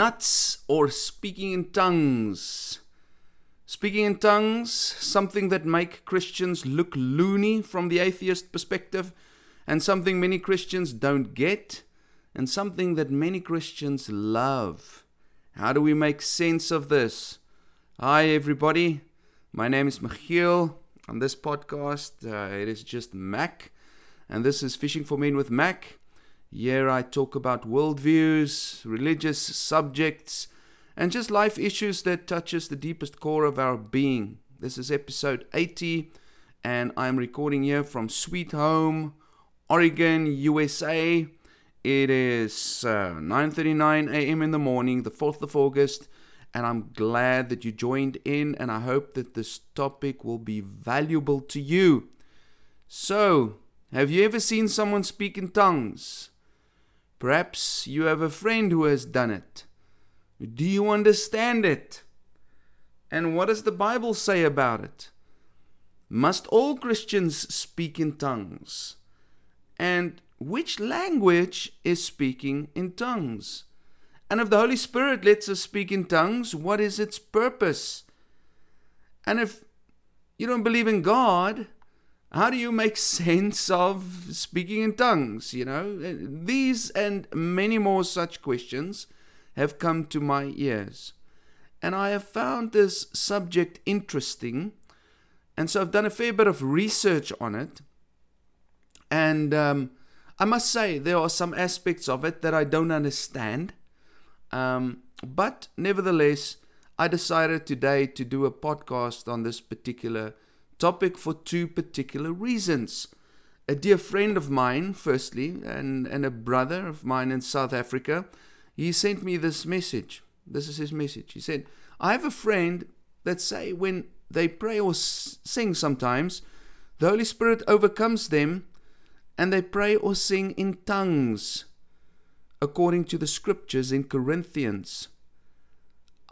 nuts or speaking in tongues. Speaking in tongues, something that make Christians look loony from the atheist perspective, and something many Christians don't get, and something that many Christians love. How do we make sense of this? Hi, everybody. My name is Michiel. On this podcast, uh, it is just Mac, and this is Fishing for Men with Mac. Here I talk about worldviews, religious subjects, and just life issues that touches the deepest core of our being. This is episode 80, and I'm recording here from Sweet Home, Oregon, USA. It is uh, 9:39 a.m. in the morning, the 4th of August, and I'm glad that you joined in and I hope that this topic will be valuable to you. So, have you ever seen someone speak in tongues? Perhaps you have a friend who has done it. Do you understand it? And what does the Bible say about it? Must all Christians speak in tongues? And which language is speaking in tongues? And if the Holy Spirit lets us speak in tongues, what is its purpose? And if you don't believe in God, how do you make sense of speaking in tongues? You know, these and many more such questions have come to my ears. And I have found this subject interesting. And so I've done a fair bit of research on it. And um, I must say, there are some aspects of it that I don't understand. Um, but nevertheless, I decided today to do a podcast on this particular topic for two particular reasons. A dear friend of mine, firstly, and, and a brother of mine in South Africa, he sent me this message. This is his message. He said, I have a friend that say when they pray or sing sometimes, the Holy Spirit overcomes them and they pray or sing in tongues, according to the scriptures in Corinthians.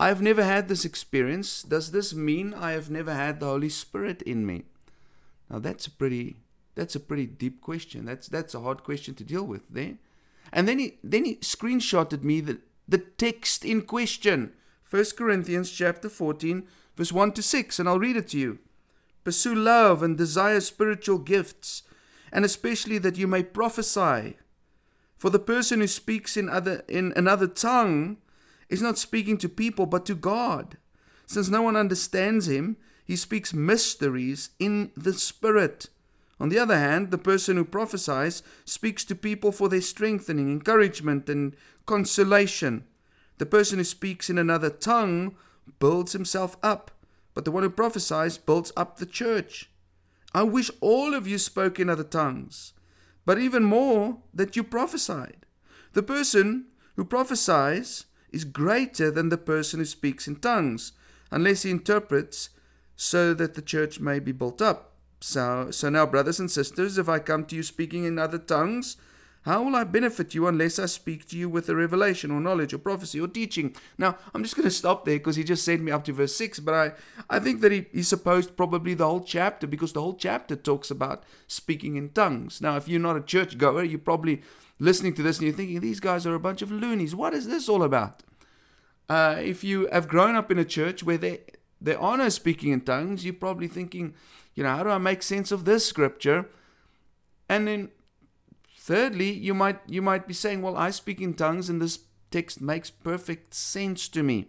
I have never had this experience. Does this mean I have never had the Holy Spirit in me? Now that's a pretty that's a pretty deep question. That's that's a hard question to deal with there. And then he then he screenshotted me the, the text in question. 1 Corinthians chapter 14, verse 1 to 6, and I'll read it to you. Pursue love and desire spiritual gifts, and especially that you may prophesy. For the person who speaks in other in another tongue is not speaking to people but to God. Since no one understands him, he speaks mysteries in the Spirit. On the other hand, the person who prophesies speaks to people for their strengthening, encouragement, and consolation. The person who speaks in another tongue builds himself up, but the one who prophesies builds up the church. I wish all of you spoke in other tongues, but even more that you prophesied. The person who prophesies is greater than the person who speaks in tongues, unless he interprets so that the church may be built up. So, so now, brothers and sisters, if I come to you speaking in other tongues, how will I benefit you unless I speak to you with a revelation or knowledge or prophecy or teaching? Now, I'm just going to stop there because he just sent me up to verse 6, but I, I think that he, he supposed probably the whole chapter because the whole chapter talks about speaking in tongues. Now, if you're not a church goer, you probably listening to this and you're thinking, these guys are a bunch of loonies. What is this all about? Uh, if you have grown up in a church where there, there are no speaking in tongues, you're probably thinking, you know, how do I make sense of this scripture? And then thirdly, you might you might be saying, well, I speak in tongues and this text makes perfect sense to me.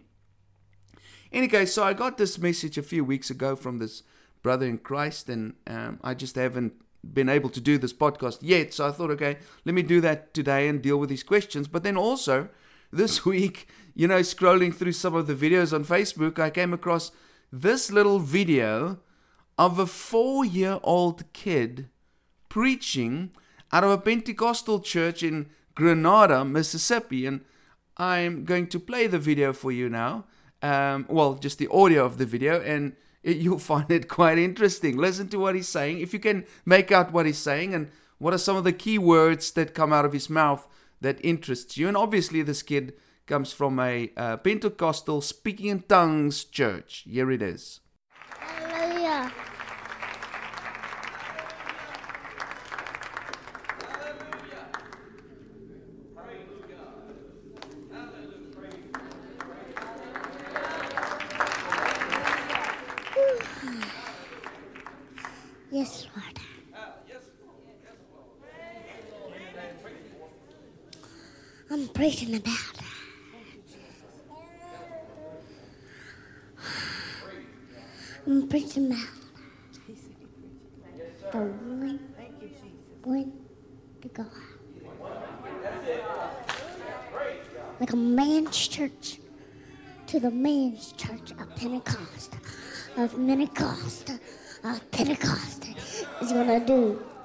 Anyway, so I got this message a few weeks ago from this brother in Christ, and um, I just haven't been able to do this podcast yet. So I thought, okay, let me do that today and deal with these questions. But then also, this week, you know, scrolling through some of the videos on Facebook, I came across this little video of a four year old kid preaching out of a Pentecostal church in Grenada, Mississippi. And I'm going to play the video for you now. Um, well, just the audio of the video, and you'll find it quite interesting. Listen to what he's saying. If you can make out what he's saying and what are some of the key words that come out of his mouth that interests you. And obviously, this kid comes from a uh, Pentecostal speaking in tongues church. Here it is.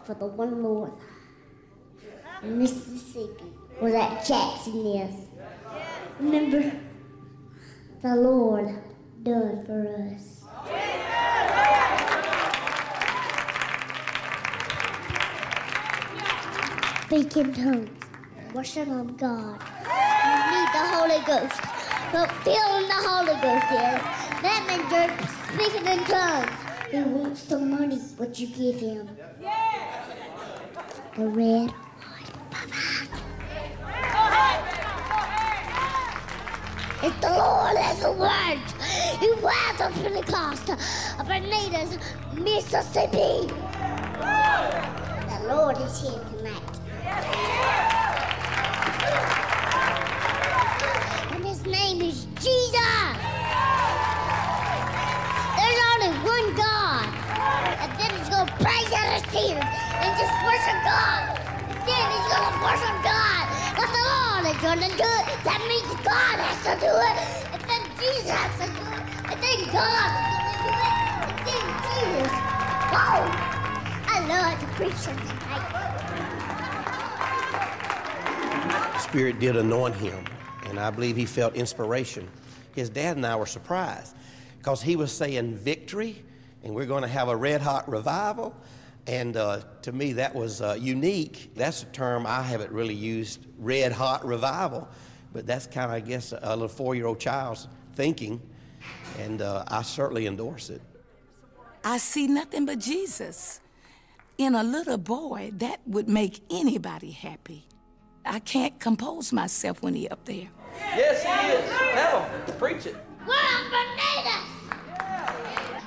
For the one Lord. Mississippi, where that Jackson is. Remember, the Lord done for us. Speak in tongues, worship of God. You need the Holy Ghost. But feeling the Holy Ghost is that means you're speaking in tongues. He wants the money what you give him. The red It's the Lord as a word. He was on Pentecost of Anita's Mississippi. The Lord is here tonight. And his name is Jesus. There's only one God. And then he's going to praise out his tears just worship God. Then he's to worship God. But the Lord is to do it. That means God has to do it. And then Jesus has to do it. And then God to do it. And then Jesus. Whoa! I love to preach tonight. Spirit did anoint him, and I believe he felt inspiration. His dad and I were surprised because he was saying victory, and we're going to have a red hot revival. And uh, to me, that was uh, unique. That's a term I haven't really used, red hot revival. But that's kind of, I guess, a little four year old child's thinking. And uh, I certainly endorse it. I see nothing but Jesus. In a little boy, that would make anybody happy. I can't compose myself when he up there. Yes, he is. Tell him. Preach it. We're on Bermudas.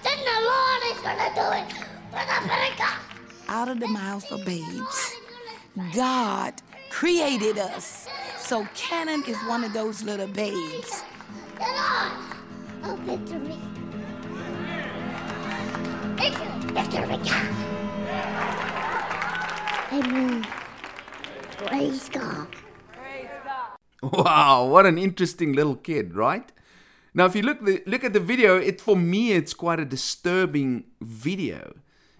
Then the Lord is going to do it for the Pentecost. Out of the mouth of babes, God created us. So Cannon is one of those little babes. The Lord of victory. Victory, victory, God. Amen. Praise God. Wow, what an interesting little kid, right? Now, if you look the, look at the video, it for me it's quite a disturbing video.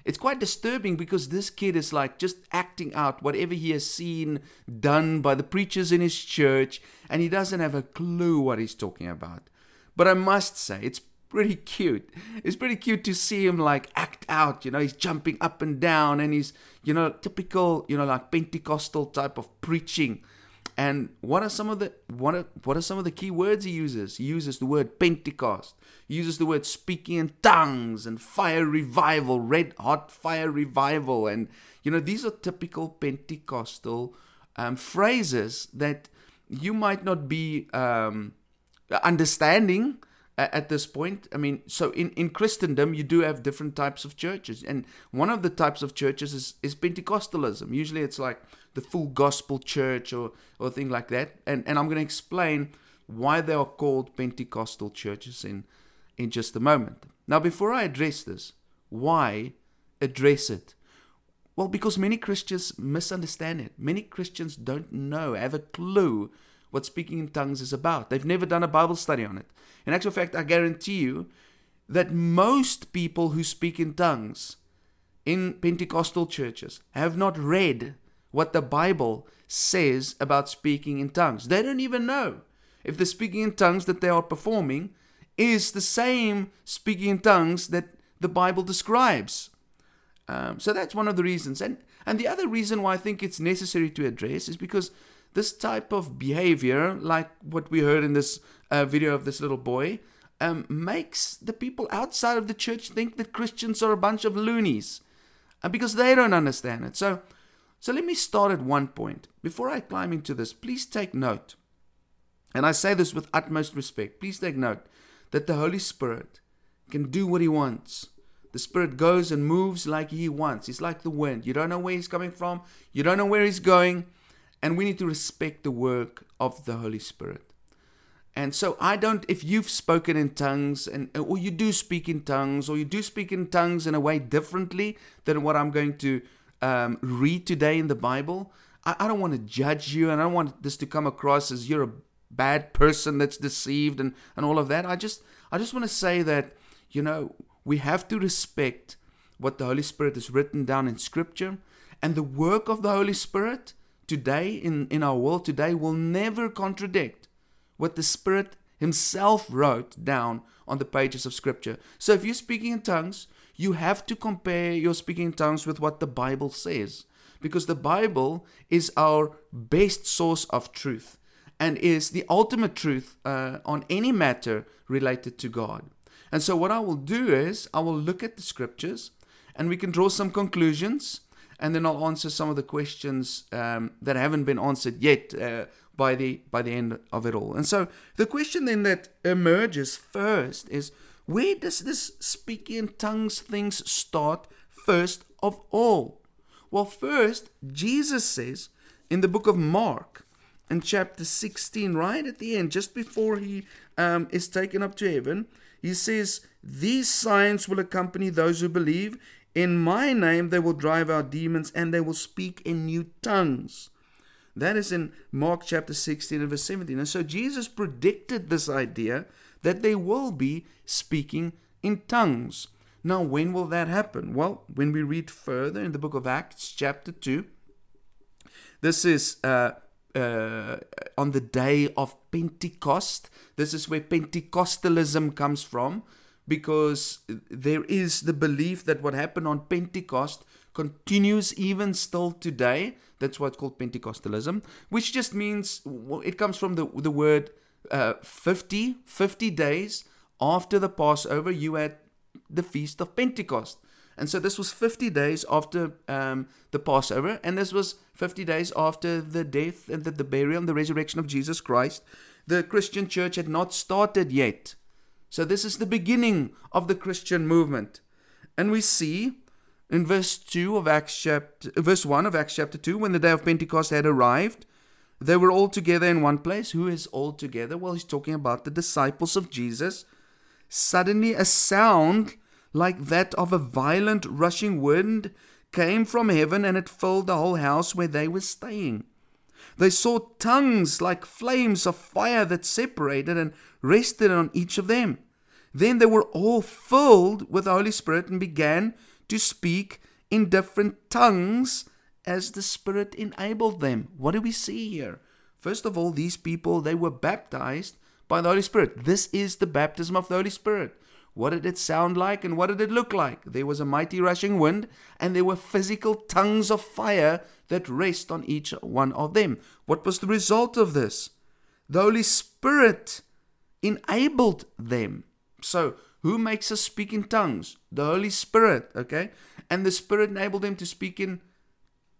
It's quite disturbing because this kid is like just acting out whatever he has seen done by the preachers in his church, and he doesn't have a clue what he's talking about. But I must say, it's pretty cute. It's pretty cute to see him like act out. You know, he's jumping up and down, and he's you know typical you know like Pentecostal type of preaching. And what are some of the what are, what are some of the key words he uses? He uses the word Pentecost. He uses the word speaking in tongues and fire revival, red hot fire revival, and you know these are typical Pentecostal um, phrases that you might not be um, understanding a- at this point. I mean, so in, in Christendom, you do have different types of churches. And one of the types of churches is, is Pentecostalism. Usually it's like the full gospel church or, or thing like that. And, and I'm going to explain why they are called Pentecostal churches in, in just a moment. Now, before I address this, why address it? Well, because many Christians misunderstand it. Many Christians don't know, have a clue what speaking in tongues is about. They've never done a Bible study on it. In actual fact, I guarantee you that most people who speak in tongues in Pentecostal churches have not read what the Bible says about speaking in tongues. They don't even know if the speaking in tongues that they are performing is the same speaking in tongues that the Bible describes. Um, so that's one of the reasons. And, and the other reason why I think it's necessary to address is because this type of behavior, like what we heard in this uh, video of this little boy, um, makes the people outside of the church think that Christians are a bunch of loonies uh, because they don't understand it. So, so let me start at one point. Before I climb into this, please take note, and I say this with utmost respect, please take note that the Holy Spirit can do what He wants. The Spirit goes and moves like He wants. He's like the wind. You don't know where He's coming from, you don't know where He's going, and we need to respect the work of the Holy Spirit. And so I don't if you've spoken in tongues and or you do speak in tongues or you do speak in tongues in a way differently than what I'm going to um, read today in the Bible, I, I don't want to judge you and I don't want this to come across as you're a bad person that's deceived and, and all of that. I just I just want to say that, you know, we have to respect what the Holy Spirit has written down in Scripture and the work of the Holy Spirit today in, in our world today will never contradict what the Spirit Himself wrote down on the pages of Scripture. So if you're speaking in tongues, you have to compare your speaking in tongues with what the Bible says. Because the Bible is our best source of truth and is the ultimate truth uh, on any matter related to God. And so, what I will do is, I will look at the scriptures and we can draw some conclusions and then I'll answer some of the questions um, that haven't been answered yet uh, by the by the end of it all. And so the question then that emerges first is where does this speaking in tongues things start first of all? Well, first Jesus says in the book of Mark in chapter 16, right at the end, just before he um, is taken up to heaven, he says, These signs will accompany those who believe. In my name they will drive out demons and they will speak in new tongues. That is in Mark chapter 16 and verse 17. And so Jesus predicted this idea that they will be speaking in tongues. Now, when will that happen? Well, when we read further in the book of Acts, chapter 2, this is uh, uh, on the day of Pentecost. This is where Pentecostalism comes from because there is the belief that what happened on Pentecost continues even still today. That's what's called Pentecostalism, which just means it comes from the, the word uh, 50, 50 days after the Passover, you had the Feast of Pentecost. And so this was 50 days after um, the Passover, and this was 50 days after the death and the, the burial and the resurrection of Jesus Christ. The Christian church had not started yet. So this is the beginning of the Christian movement. And we see in verse 2 of Acts chapter verse 1 of Acts chapter 2 when the day of Pentecost had arrived they were all together in one place. Who is all together? Well he's talking about the disciples of Jesus. Suddenly a sound like that of a violent rushing wind came from heaven and it filled the whole house where they were staying. They saw tongues like flames of fire that separated and rested on each of them. Then they were all filled with the Holy Spirit and began to speak in different tongues as the Spirit enabled them. What do we see here? First of all, these people, they were baptized by the Holy Spirit. This is the baptism of the Holy Spirit. What did it sound like and what did it look like? There was a mighty rushing wind, and there were physical tongues of fire that rest on each one of them. What was the result of this? The Holy Spirit enabled them. So, who makes us speak in tongues? The Holy Spirit, okay? And the Spirit enabled them to speak in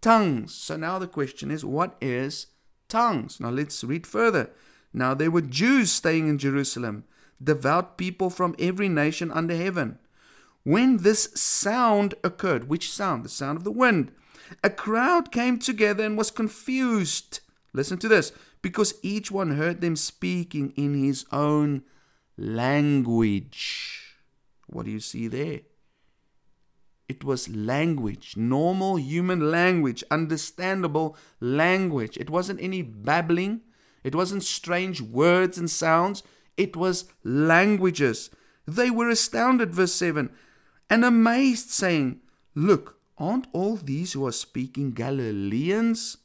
tongues. So now the question is, what is tongues? Now let's read further. Now there were Jews staying in Jerusalem, devout people from every nation under heaven. When this sound occurred, which sound? The sound of the wind. A crowd came together and was confused. Listen to this because each one heard them speaking in his own language. What do you see there? It was language, normal human language, understandable language. It wasn't any babbling, it wasn't strange words and sounds, it was languages. They were astounded, verse 7, and amazed, saying, Look, aren't all these who are speaking Galileans?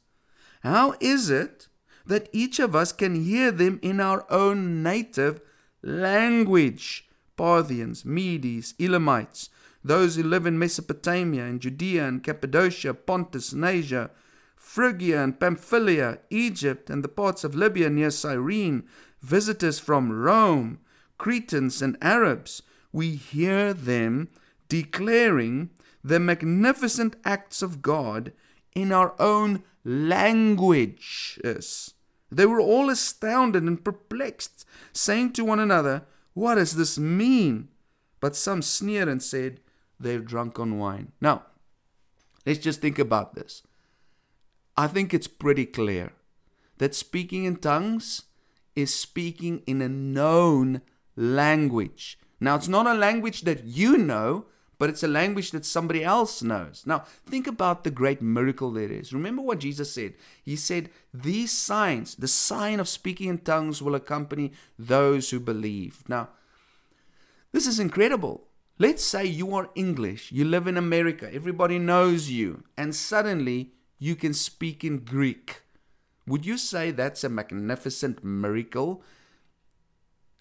How is it that each of us can hear them in our own native language. Parthians, Medes, Elamites, those who live in Mesopotamia and Judea and Cappadocia, Pontus and Asia, Phrygia and Pamphylia, Egypt and the parts of Libya near Cyrene, visitors from Rome, Cretans and Arabs, we hear them declaring the magnificent acts of God in our own languages. They were all astounded and perplexed, saying to one another, What does this mean? But some sneered and said, they're drunk on wine. Now, let's just think about this. I think it's pretty clear that speaking in tongues is speaking in a known language. Now, it's not a language that you know, but it's a language that somebody else knows. Now, think about the great miracle there is. Remember what Jesus said? He said, These signs, the sign of speaking in tongues, will accompany those who believe. Now, this is incredible. Let's say you are English, you live in America, everybody knows you, and suddenly you can speak in Greek. Would you say that's a magnificent miracle?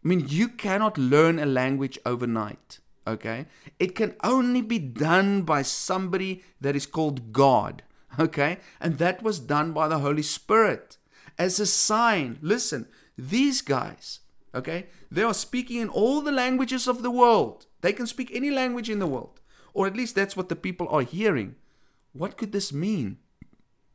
I mean, you cannot learn a language overnight, okay? It can only be done by somebody that is called God, okay? And that was done by the Holy Spirit as a sign. Listen, these guys, okay, they are speaking in all the languages of the world. They can speak any language in the world, or at least that's what the people are hearing. What could this mean?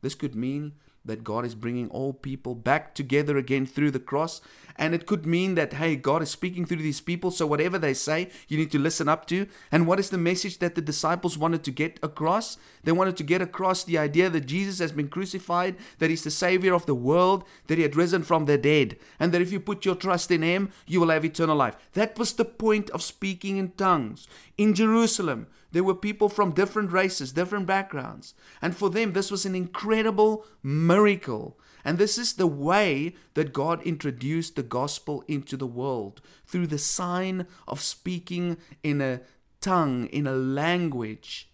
This could mean that God is bringing all people back together again through the cross. And it could mean that, hey, God is speaking through these people, so whatever they say, you need to listen up to. And what is the message that the disciples wanted to get across? They wanted to get across the idea that Jesus has been crucified, that He's the Savior of the world, that He had risen from the dead, and that if you put your trust in Him, you will have eternal life. That was the point of speaking in tongues. In Jerusalem, there were people from different races, different backgrounds. And for them, this was an incredible miracle. And this is the way that God introduced the gospel into the world through the sign of speaking in a tongue, in a language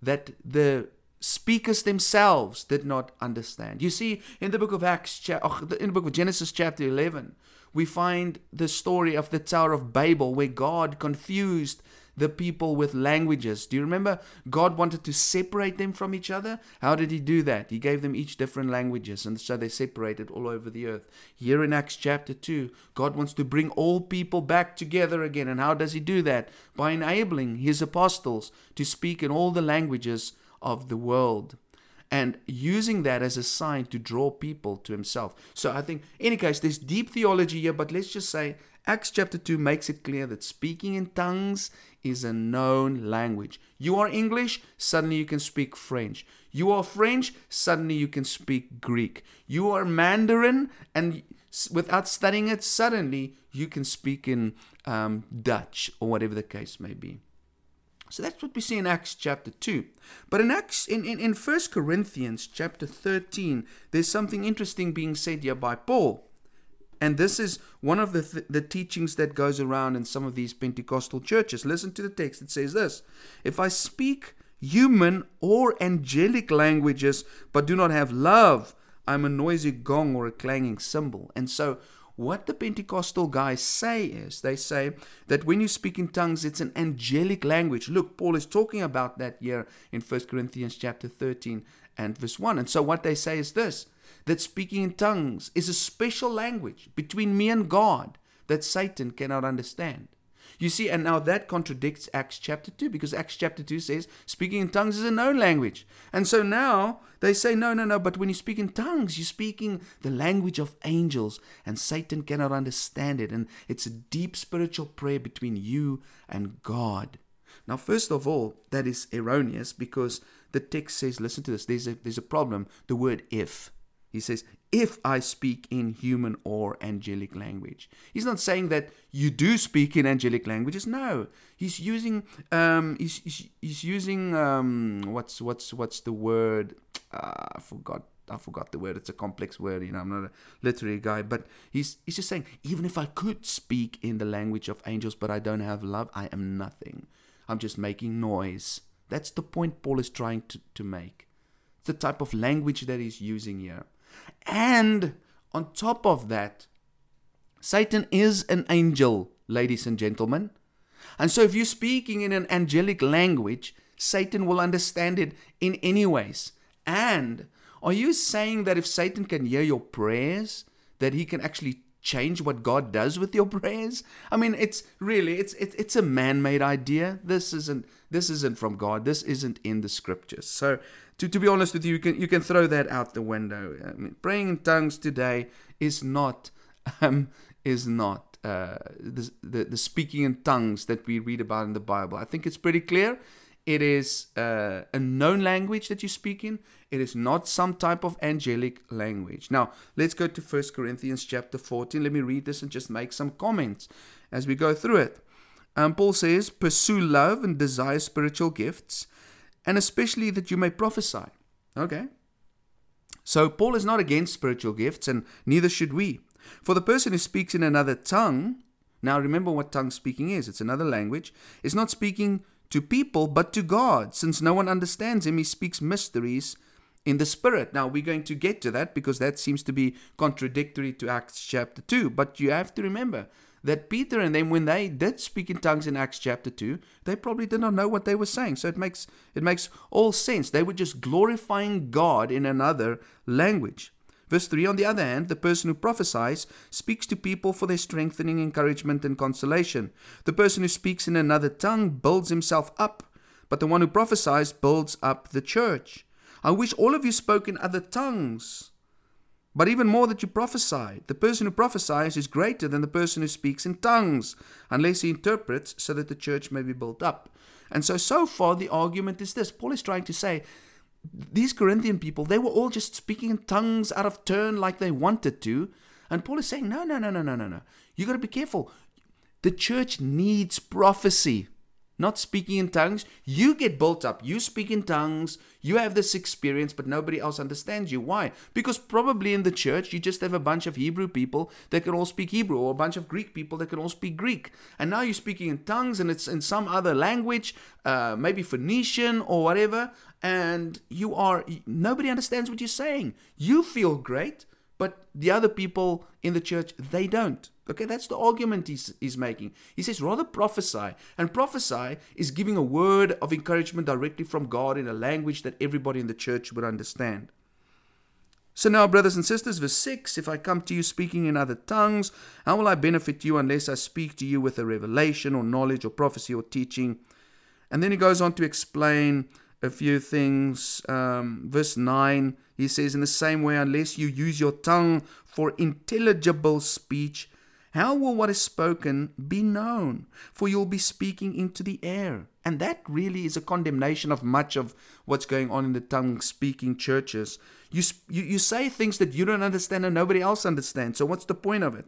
that the speakers themselves did not understand. You see, in the book of Acts, oh, in the book of Genesis, chapter 11, we find the story of the Tower of Babel, where God confused the people with languages. Do you remember God wanted to separate them from each other? How did He do that? He gave them each different languages, and so they separated all over the earth. Here in Acts chapter 2, God wants to bring all people back together again. And how does He do that? By enabling His apostles to speak in all the languages of the world and using that as a sign to draw people to himself. So I think, in any case, there's deep theology here, but let's just say Acts chapter 2 makes it clear that speaking in tongues is a known language. You are English, suddenly you can speak French. You are French, suddenly you can speak Greek. You are Mandarin, and without studying it, suddenly you can speak in um, Dutch or whatever the case may be. So that's what we see in Acts chapter 2. But in Acts in, in, in 1 Corinthians chapter 13, there's something interesting being said here by Paul. And this is one of the, th- the teachings that goes around in some of these Pentecostal churches. Listen to the text. It says this If I speak human or angelic languages but do not have love, I'm a noisy gong or a clanging cymbal. And so, what the Pentecostal guys say is they say that when you speak in tongues, it's an angelic language. Look, Paul is talking about that here in 1 Corinthians chapter 13 and verse 1. And so, what they say is this that speaking in tongues is a special language between me and God that Satan cannot understand. You see, and now that contradicts Acts chapter 2 because Acts chapter 2 says speaking in tongues is a known language. And so now they say, no, no, no, but when you speak in tongues, you're speaking the language of angels and Satan cannot understand it. And it's a deep spiritual prayer between you and God. Now, first of all, that is erroneous because the text says, listen to this, there's a, there's a problem, the word if. He says, if I speak in human or angelic language. He's not saying that you do speak in angelic languages. No, he's using um, he's, he's, using um, what's what's what's the word? Uh, I forgot. I forgot the word. It's a complex word. You know, I'm not a literary guy, but he's he's just saying even if I could speak in the language of angels, but I don't have love, I am nothing. I'm just making noise. That's the point Paul is trying to, to make. It's the type of language that he's using here. And on top of that, Satan is an angel, ladies and gentlemen. And so if you're speaking in an angelic language, Satan will understand it in any ways. And are you saying that if Satan can hear your prayers, that he can actually change what God does with your prayers? I mean, it's really it's it's, a man-made idea. This isn't this isn't from God. This isn't in the scriptures. So to, to be honest with you, you can you can throw that out the window. I mean, praying in tongues today is not um, is not uh, the, the the speaking in tongues that we read about in the Bible. I think it's pretty clear. It is uh, a known language that you speak in. It is not some type of angelic language. Now, let's go to 1 Corinthians chapter 14. Let me read this and just make some comments as we go through it. Um, Paul says, Pursue love and desire spiritual gifts, and especially that you may prophesy. Okay. So, Paul is not against spiritual gifts, and neither should we. For the person who speaks in another tongue, now remember what tongue speaking is, it's another language, is not speaking to people but to God. Since no one understands him, he speaks mysteries in the Spirit. Now, we're going to get to that because that seems to be contradictory to Acts chapter 2. But you have to remember that Peter and them, when they did speak in tongues in Acts chapter 2, they probably did not know what they were saying. So it makes, it makes all sense. They were just glorifying God in another language. Verse 3 On the other hand, the person who prophesies speaks to people for their strengthening, encouragement, and consolation. The person who speaks in another tongue builds himself up, but the one who prophesies builds up the church. I wish all of you spoke in other tongues, but even more that you prophesy. The person who prophesies is greater than the person who speaks in tongues, unless he interprets so that the church may be built up. And so, so far, the argument is this Paul is trying to say these Corinthian people, they were all just speaking in tongues out of turn like they wanted to. And Paul is saying, no, no, no, no, no, no, no. You got to be careful. The church needs prophecy not speaking in tongues. You get built up. You speak in tongues. You have this experience, but nobody else understands you. Why? Because probably in the church, you just have a bunch of Hebrew people that can all speak Hebrew, or a bunch of Greek people that can all speak Greek. And now you're speaking in tongues and it's in some other language, uh, maybe Phoenician or whatever, and you are, nobody understands what you're saying. You feel great, but the other people in the church, they don't. Okay, that's the argument he's, he's making. He says, rather prophesy. And prophesy is giving a word of encouragement directly from God in a language that everybody in the church would understand. So now, brothers and sisters, verse 6 If I come to you speaking in other tongues, how will I benefit you unless I speak to you with a revelation or knowledge or prophecy or teaching? And then he goes on to explain a few things. Um, verse 9, he says, In the same way, unless you use your tongue for intelligible speech, how will what is spoken be known? For you'll be speaking into the air. And that really is a condemnation of much of what's going on in the tongue speaking churches. You, you, you say things that you don't understand and nobody else understands. So, what's the point of it?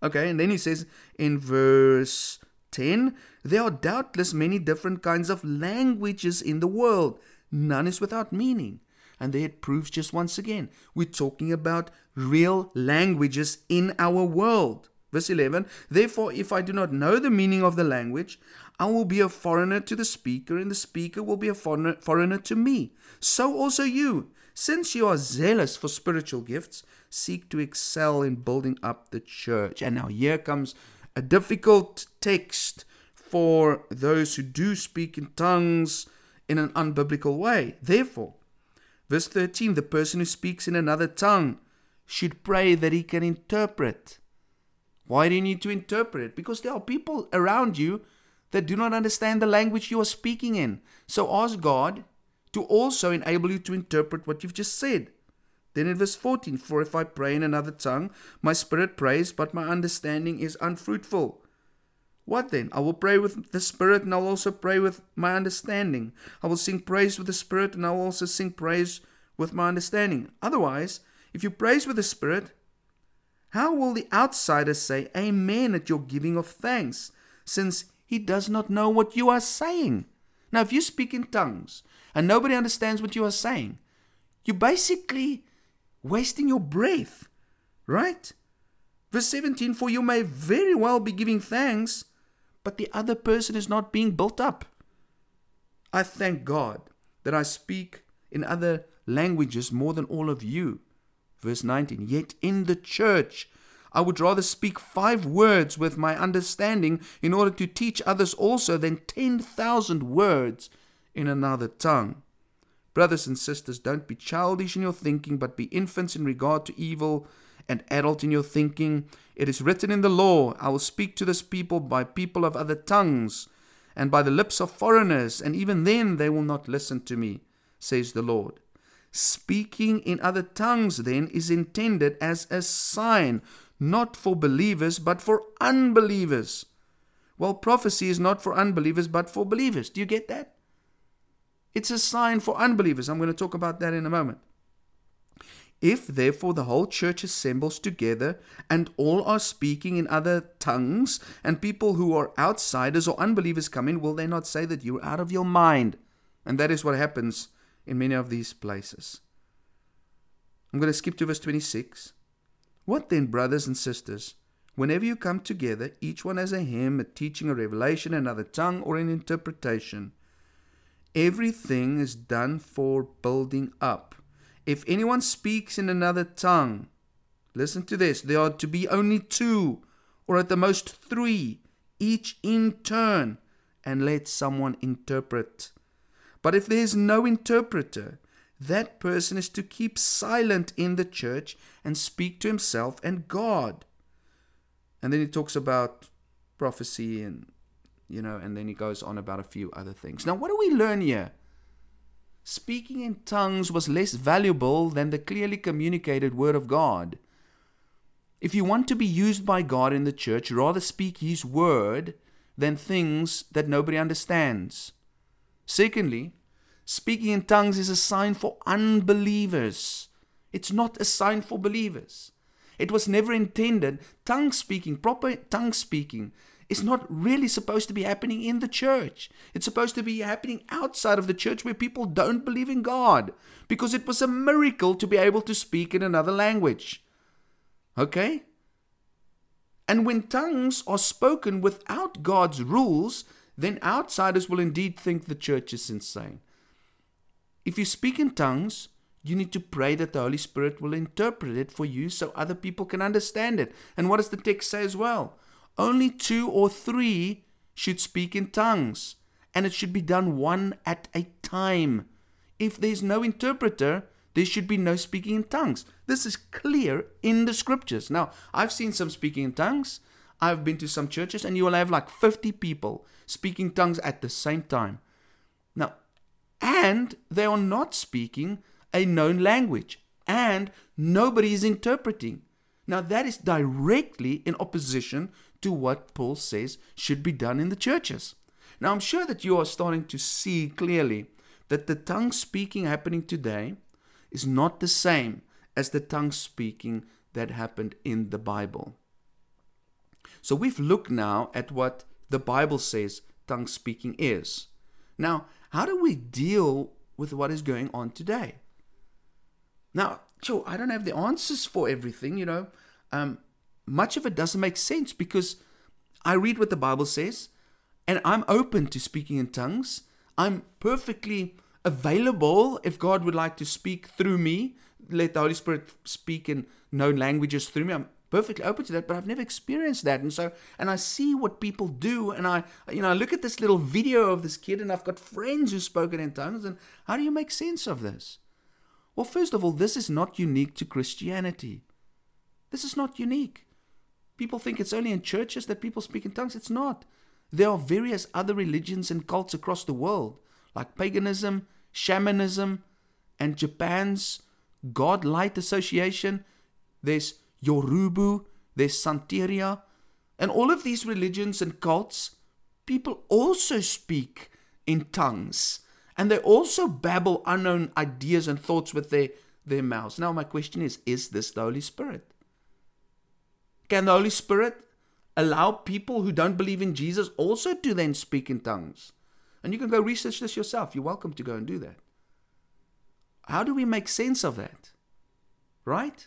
Okay, and then he says in verse 10 there are doubtless many different kinds of languages in the world, none is without meaning. And there it proves just once again we're talking about real languages in our world. Verse 11 Therefore, if I do not know the meaning of the language, I will be a foreigner to the speaker, and the speaker will be a foreigner, foreigner to me. So also you, since you are zealous for spiritual gifts, seek to excel in building up the church. And now here comes a difficult text for those who do speak in tongues in an unbiblical way. Therefore, Verse 13 the person who speaks in another tongue should pray that he can interpret. Why do you need to interpret? Because there are people around you that do not understand the language you are speaking in. So ask God to also enable you to interpret what you've just said. Then in verse 14, for if I pray in another tongue, my spirit prays, but my understanding is unfruitful. What then? I will pray with the Spirit and I'll also pray with my understanding. I will sing praise with the Spirit and I will also sing praise with my understanding. Otherwise, if you praise with the Spirit, how will the outsider say Amen at your giving of thanks, since he does not know what you are saying? Now, if you speak in tongues and nobody understands what you are saying, you're basically wasting your breath, right? Verse 17 For you may very well be giving thanks but the other person is not being built up. I thank God that I speak in other languages more than all of you. Verse 19 Yet in the church, I would rather speak five words with my understanding in order to teach others also than 10,000 words in another tongue. Brothers and sisters, don't be childish in your thinking, but be infants in regard to evil and adult in your thinking. It is written in the law, I will speak to this people by people of other tongues and by the lips of foreigners, and even then they will not listen to me, says the Lord. Speaking in other tongues, then, is intended as a sign, not for believers, but for unbelievers. Well, prophecy is not for unbelievers, but for believers. Do you get that? It's a sign for unbelievers. I'm going to talk about that in a moment. If therefore the whole church assembles together and all are speaking in other tongues, and people who are outsiders or unbelievers come in, will they not say that you're out of your mind? And that is what happens in many of these places. I'm going to skip to verse 26. What then, brothers and sisters? Whenever you come together, each one has a hymn, a teaching, a revelation, another tongue, or an interpretation. Everything is done for building up. If anyone speaks in another tongue, listen to this, there are to be only two, or at the most three, each in turn, and let someone interpret. But if there is no interpreter, that person is to keep silent in the church and speak to himself and God. And then he talks about prophecy and, you know, and then he goes on about a few other things. Now, what do we learn here? Speaking in tongues was less valuable than the clearly communicated Word of God. If you want to be used by God in the church, rather speak His Word than things that nobody understands. Secondly, speaking in tongues is a sign for unbelievers. It's not a sign for believers. It was never intended. Tongue speaking, proper tongue speaking, is not really supposed to be happening in the church. It's supposed to be happening outside of the church where people don't believe in God because it was a miracle to be able to speak in another language. Okay? And when tongues are spoken without God's rules, then outsiders will indeed think the church is insane. If you speak in tongues, you need to pray that the Holy Spirit will interpret it for you so other people can understand it. And what does the text say as well? Only two or three should speak in tongues, and it should be done one at a time. If there's no interpreter, there should be no speaking in tongues. This is clear in the scriptures. Now, I've seen some speaking in tongues. I've been to some churches, and you will have like 50 people speaking tongues at the same time. Now, and they are not speaking a known language, and nobody is interpreting. Now, that is directly in opposition to what Paul says should be done in the churches. Now, I'm sure that you are starting to see clearly that the tongue speaking happening today is not the same as the tongue speaking that happened in the Bible. So, we've looked now at what the Bible says tongue speaking is. Now, how do we deal with what is going on today? Now, sure, I don't have the answers for everything, you know. Um, much of it doesn't make sense because I read what the Bible says and I'm open to speaking in tongues. I'm perfectly available if God would like to speak through me, let the Holy Spirit speak in known languages through me. I'm perfectly open to that, but I've never experienced that. And so, and I see what people do, and I, you know, I look at this little video of this kid, and I've got friends who've spoken in tongues, and how do you make sense of this? Well, first of all, this is not unique to Christianity. This is not unique. People think it's only in churches that people speak in tongues. It's not. There are various other religions and cults across the world, like paganism, shamanism, and Japan's God Light Association. There's Yoruba, there's Santeria, and all of these religions and cults, people also speak in tongues. And they also babble unknown ideas and thoughts with their, their mouths. Now, my question is is this the Holy Spirit? Can the Holy Spirit allow people who don't believe in Jesus also to then speak in tongues? And you can go research this yourself. You're welcome to go and do that. How do we make sense of that? Right?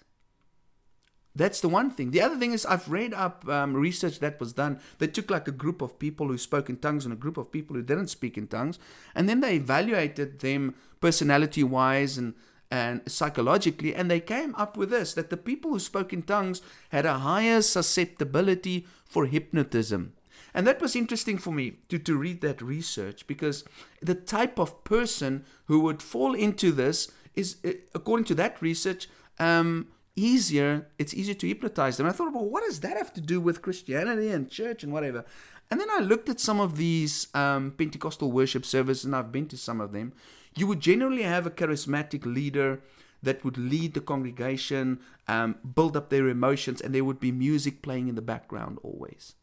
That's the one thing. The other thing is, I've read up um, research that was done. They took like a group of people who spoke in tongues and a group of people who didn't speak in tongues, and then they evaluated them personality wise and and psychologically, and they came up with this that the people who spoke in tongues had a higher susceptibility for hypnotism. And that was interesting for me to, to read that research because the type of person who would fall into this is, eh, according to that research, um, easier. It's easier to hypnotize them. I thought, well, what does that have to do with Christianity and church and whatever? And then I looked at some of these um, Pentecostal worship services, and I've been to some of them you would generally have a charismatic leader that would lead the congregation, um, build up their emotions, and there would be music playing in the background always.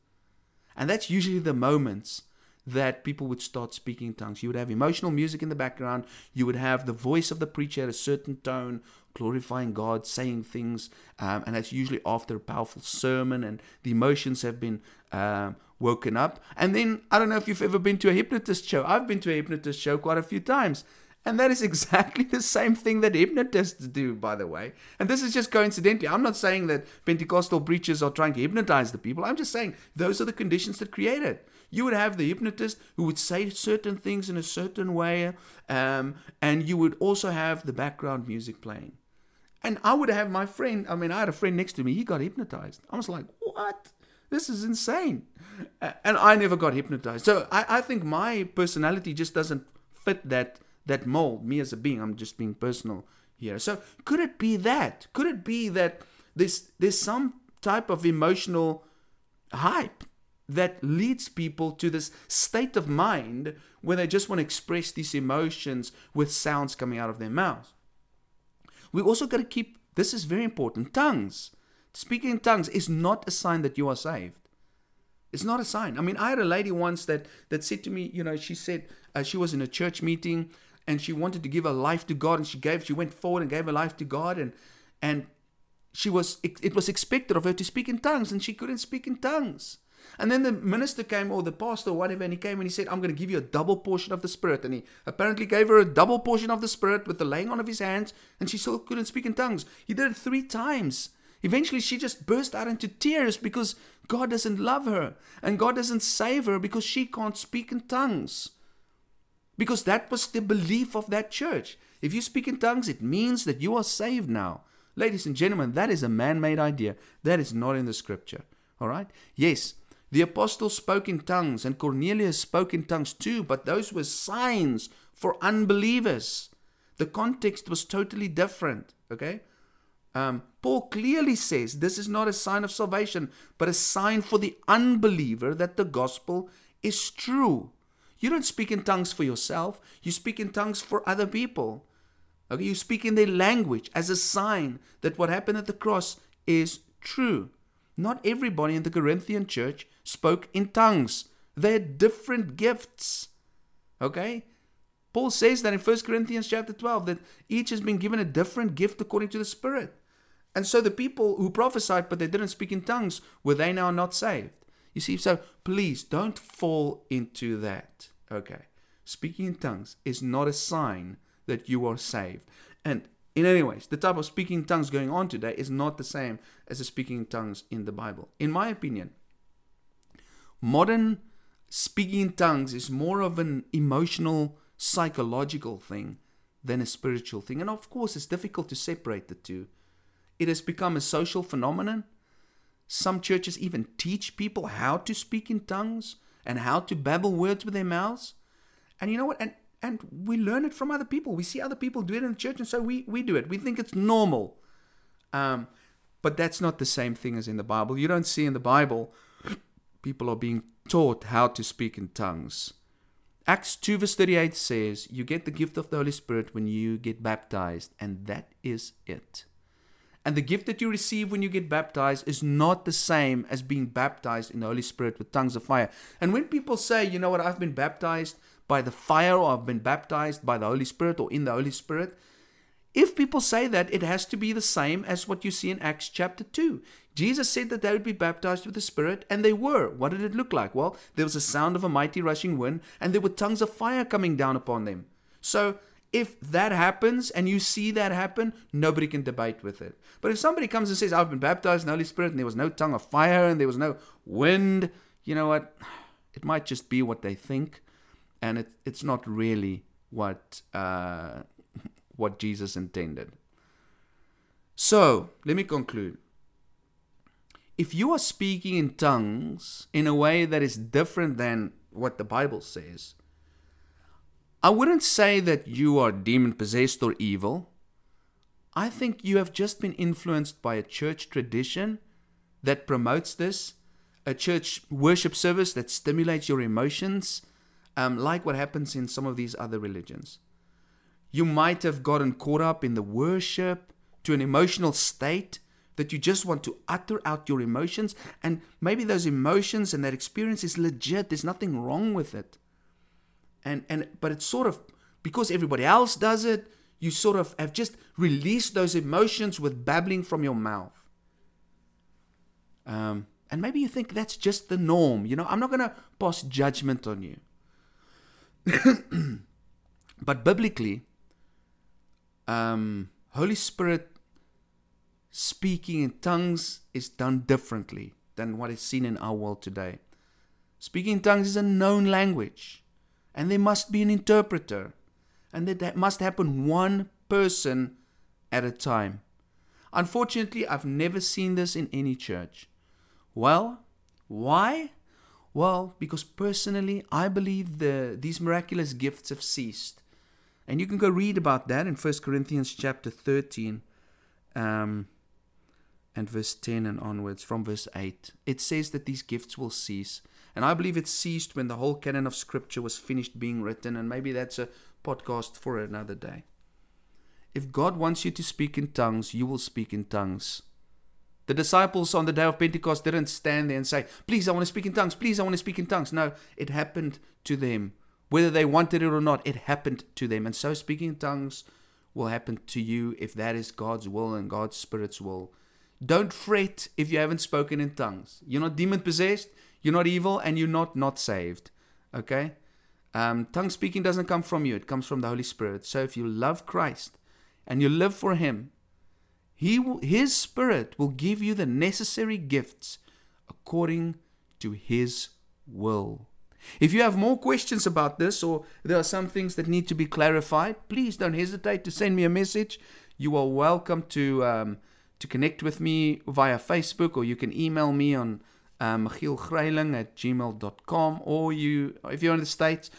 And that's usually the moments that people would start speaking in tongues. You would have emotional music in the background. You would have the voice of the preacher at a certain tone, glorifying God, saying things. Um, and that's usually after a powerful sermon and the emotions have been um, woken up. And then, I don't know if you've ever been to a hypnotist show. I've been to a hypnotist show quite a few times. And that is exactly the same thing that hypnotists do, by the way. And this is just coincidentally. I'm not saying that Pentecostal preachers are trying to hypnotize the people. I'm just saying those are the conditions that create it. You would have the hypnotist who would say certain things in a certain way, um, and you would also have the background music playing. And I would have my friend, I mean, I had a friend next to me, he got hypnotized. I was like, what? This is insane. And I never got hypnotized. So I, I think my personality just doesn't fit that that mold, me as a being. I'm just being personal here. So could it be that? Could it be that there's there's some type of emotional hype that leads people to this state of mind where they just want to express these emotions with sounds coming out of their mouths. We also got to keep this is very important. Tongues. Speaking in tongues is not a sign that you are saved. It's not a sign. I mean, I had a lady once that that said to me, you know, she said uh, she was in a church meeting and she wanted to give her life to God, and she gave, she went forward and gave her life to God, and and she was it was expected of her to speak in tongues, and she couldn't speak in tongues. And then the minister came, or the pastor, or whatever, and he came and he said, I'm going to give you a double portion of the Spirit. And he apparently gave her a double portion of the Spirit with the laying on of his hands, and she still couldn't speak in tongues. He did it three times. Eventually, she just burst out into tears because God doesn't love her, and God doesn't save her because she can't speak in tongues. Because that was the belief of that church. If you speak in tongues, it means that you are saved now. Ladies and gentlemen, that is a man made idea. That is not in the scripture. All right? Yes, the apostles spoke in tongues, and Cornelius spoke in tongues too, but those were signs for unbelievers. The context was totally different. Okay? Um, Paul clearly says this is not a sign of salvation, but a sign for the unbeliever that the gospel is true. You don't speak in tongues for yourself, you speak in tongues for other people. Okay, you speak in their language as a sign that what happened at the cross is true. Not everybody in the Corinthian church spoke in tongues. They had different gifts. Okay? Paul says that in 1 Corinthians chapter 12 that each has been given a different gift according to the Spirit. And so the people who prophesied but they didn't speak in tongues, were they now not saved? You see, so please don't fall into that. Okay. Speaking in tongues is not a sign that you are saved. And in any ways, the type of speaking in tongues going on today is not the same as the speaking in tongues in the Bible. In my opinion, modern speaking in tongues is more of an emotional, psychological thing than a spiritual thing. And of course, it's difficult to separate the two. It has become a social phenomenon. Some churches even teach people how to speak in tongues and how to babble words with their mouths. And you know what? And and we learn it from other people. We see other people do it in the church, and so we, we do it. We think it's normal. Um, but that's not the same thing as in the Bible. You don't see in the Bible people are being taught how to speak in tongues. Acts 2 verse 38 says, You get the gift of the Holy Spirit when you get baptized, and that is it. And the gift that you receive when you get baptized is not the same as being baptized in the Holy Spirit with tongues of fire. And when people say, you know what, I've been baptized by the fire or I've been baptized by the Holy Spirit or in the Holy Spirit. If people say that, it has to be the same as what you see in Acts chapter 2. Jesus said that they would be baptized with the Spirit, and they were. What did it look like? Well, there was a sound of a mighty rushing wind, and there were tongues of fire coming down upon them. So, if that happens and you see that happen, nobody can debate with it. But if somebody comes and says, I've been baptized in the Holy Spirit, and there was no tongue of fire, and there was no wind, you know what? It might just be what they think and it, it's not really what uh, what Jesus intended. So let me conclude. If you are speaking in tongues in a way that is different than what the Bible says, I wouldn't say that you are demon possessed or evil. I think you have just been influenced by a church tradition that promotes this, a church worship service that stimulates your emotions, um, like what happens in some of these other religions. You might have gotten caught up in the worship to an emotional state that you just want to utter out your emotions. And maybe those emotions and that experience is legit. There's nothing wrong with it. And, and but it's sort of because everybody else does it, you sort of have just released those emotions with babbling from your mouth. Um, and maybe you think that's just the norm. You know, I'm not going to pass judgment on you. but biblically, um, Holy Spirit speaking in tongues is done differently than what is seen in our world today. Speaking in tongues is a known language, and there must be an interpreter, and that, must happen one person at a time. Unfortunately, I've never seen this in any church. Well, why? Well, because personally, I believe the these miraculous gifts have ceased. And you can go read about that in 1 Corinthians chapter 13 um, and verse 10 and onwards, from verse 8. It says that these gifts will cease. And I believe it ceased when the whole canon of Scripture was finished being written. And maybe that's a podcast for another day. If God wants you to speak in tongues, you will speak in tongues. The disciples on the day of Pentecost didn't stand there and say, Please, I want to speak in tongues. Please, I want to speak in tongues. No, it happened to them. Whether they wanted it or not, it happened to them. And so speaking in tongues will happen to you if that is God's will and God's Spirit's will. Don't fret if you haven't spoken in tongues. You're not demon possessed, you're not evil, and you're not not saved. Okay? Um, tongue speaking doesn't come from you, it comes from the Holy Spirit. So if you love Christ and you live for Him, he His Spirit will give you the necessary gifts according to His will. If you have more questions about this or there are some things that need to be clarified, please don't hesitate to send me a message. You are welcome to um, to connect with me via Facebook or you can email me on um, michielgreiling at gmail.com or you if you're in the States,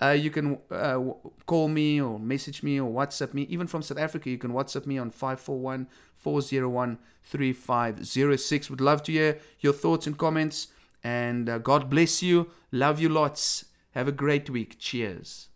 uh, you can uh, call me or message me or WhatsApp me. Even from South Africa, you can WhatsApp me on 541 401 3506. Would love to hear your thoughts and comments. And uh, God bless you. Love you lots. Have a great week. Cheers.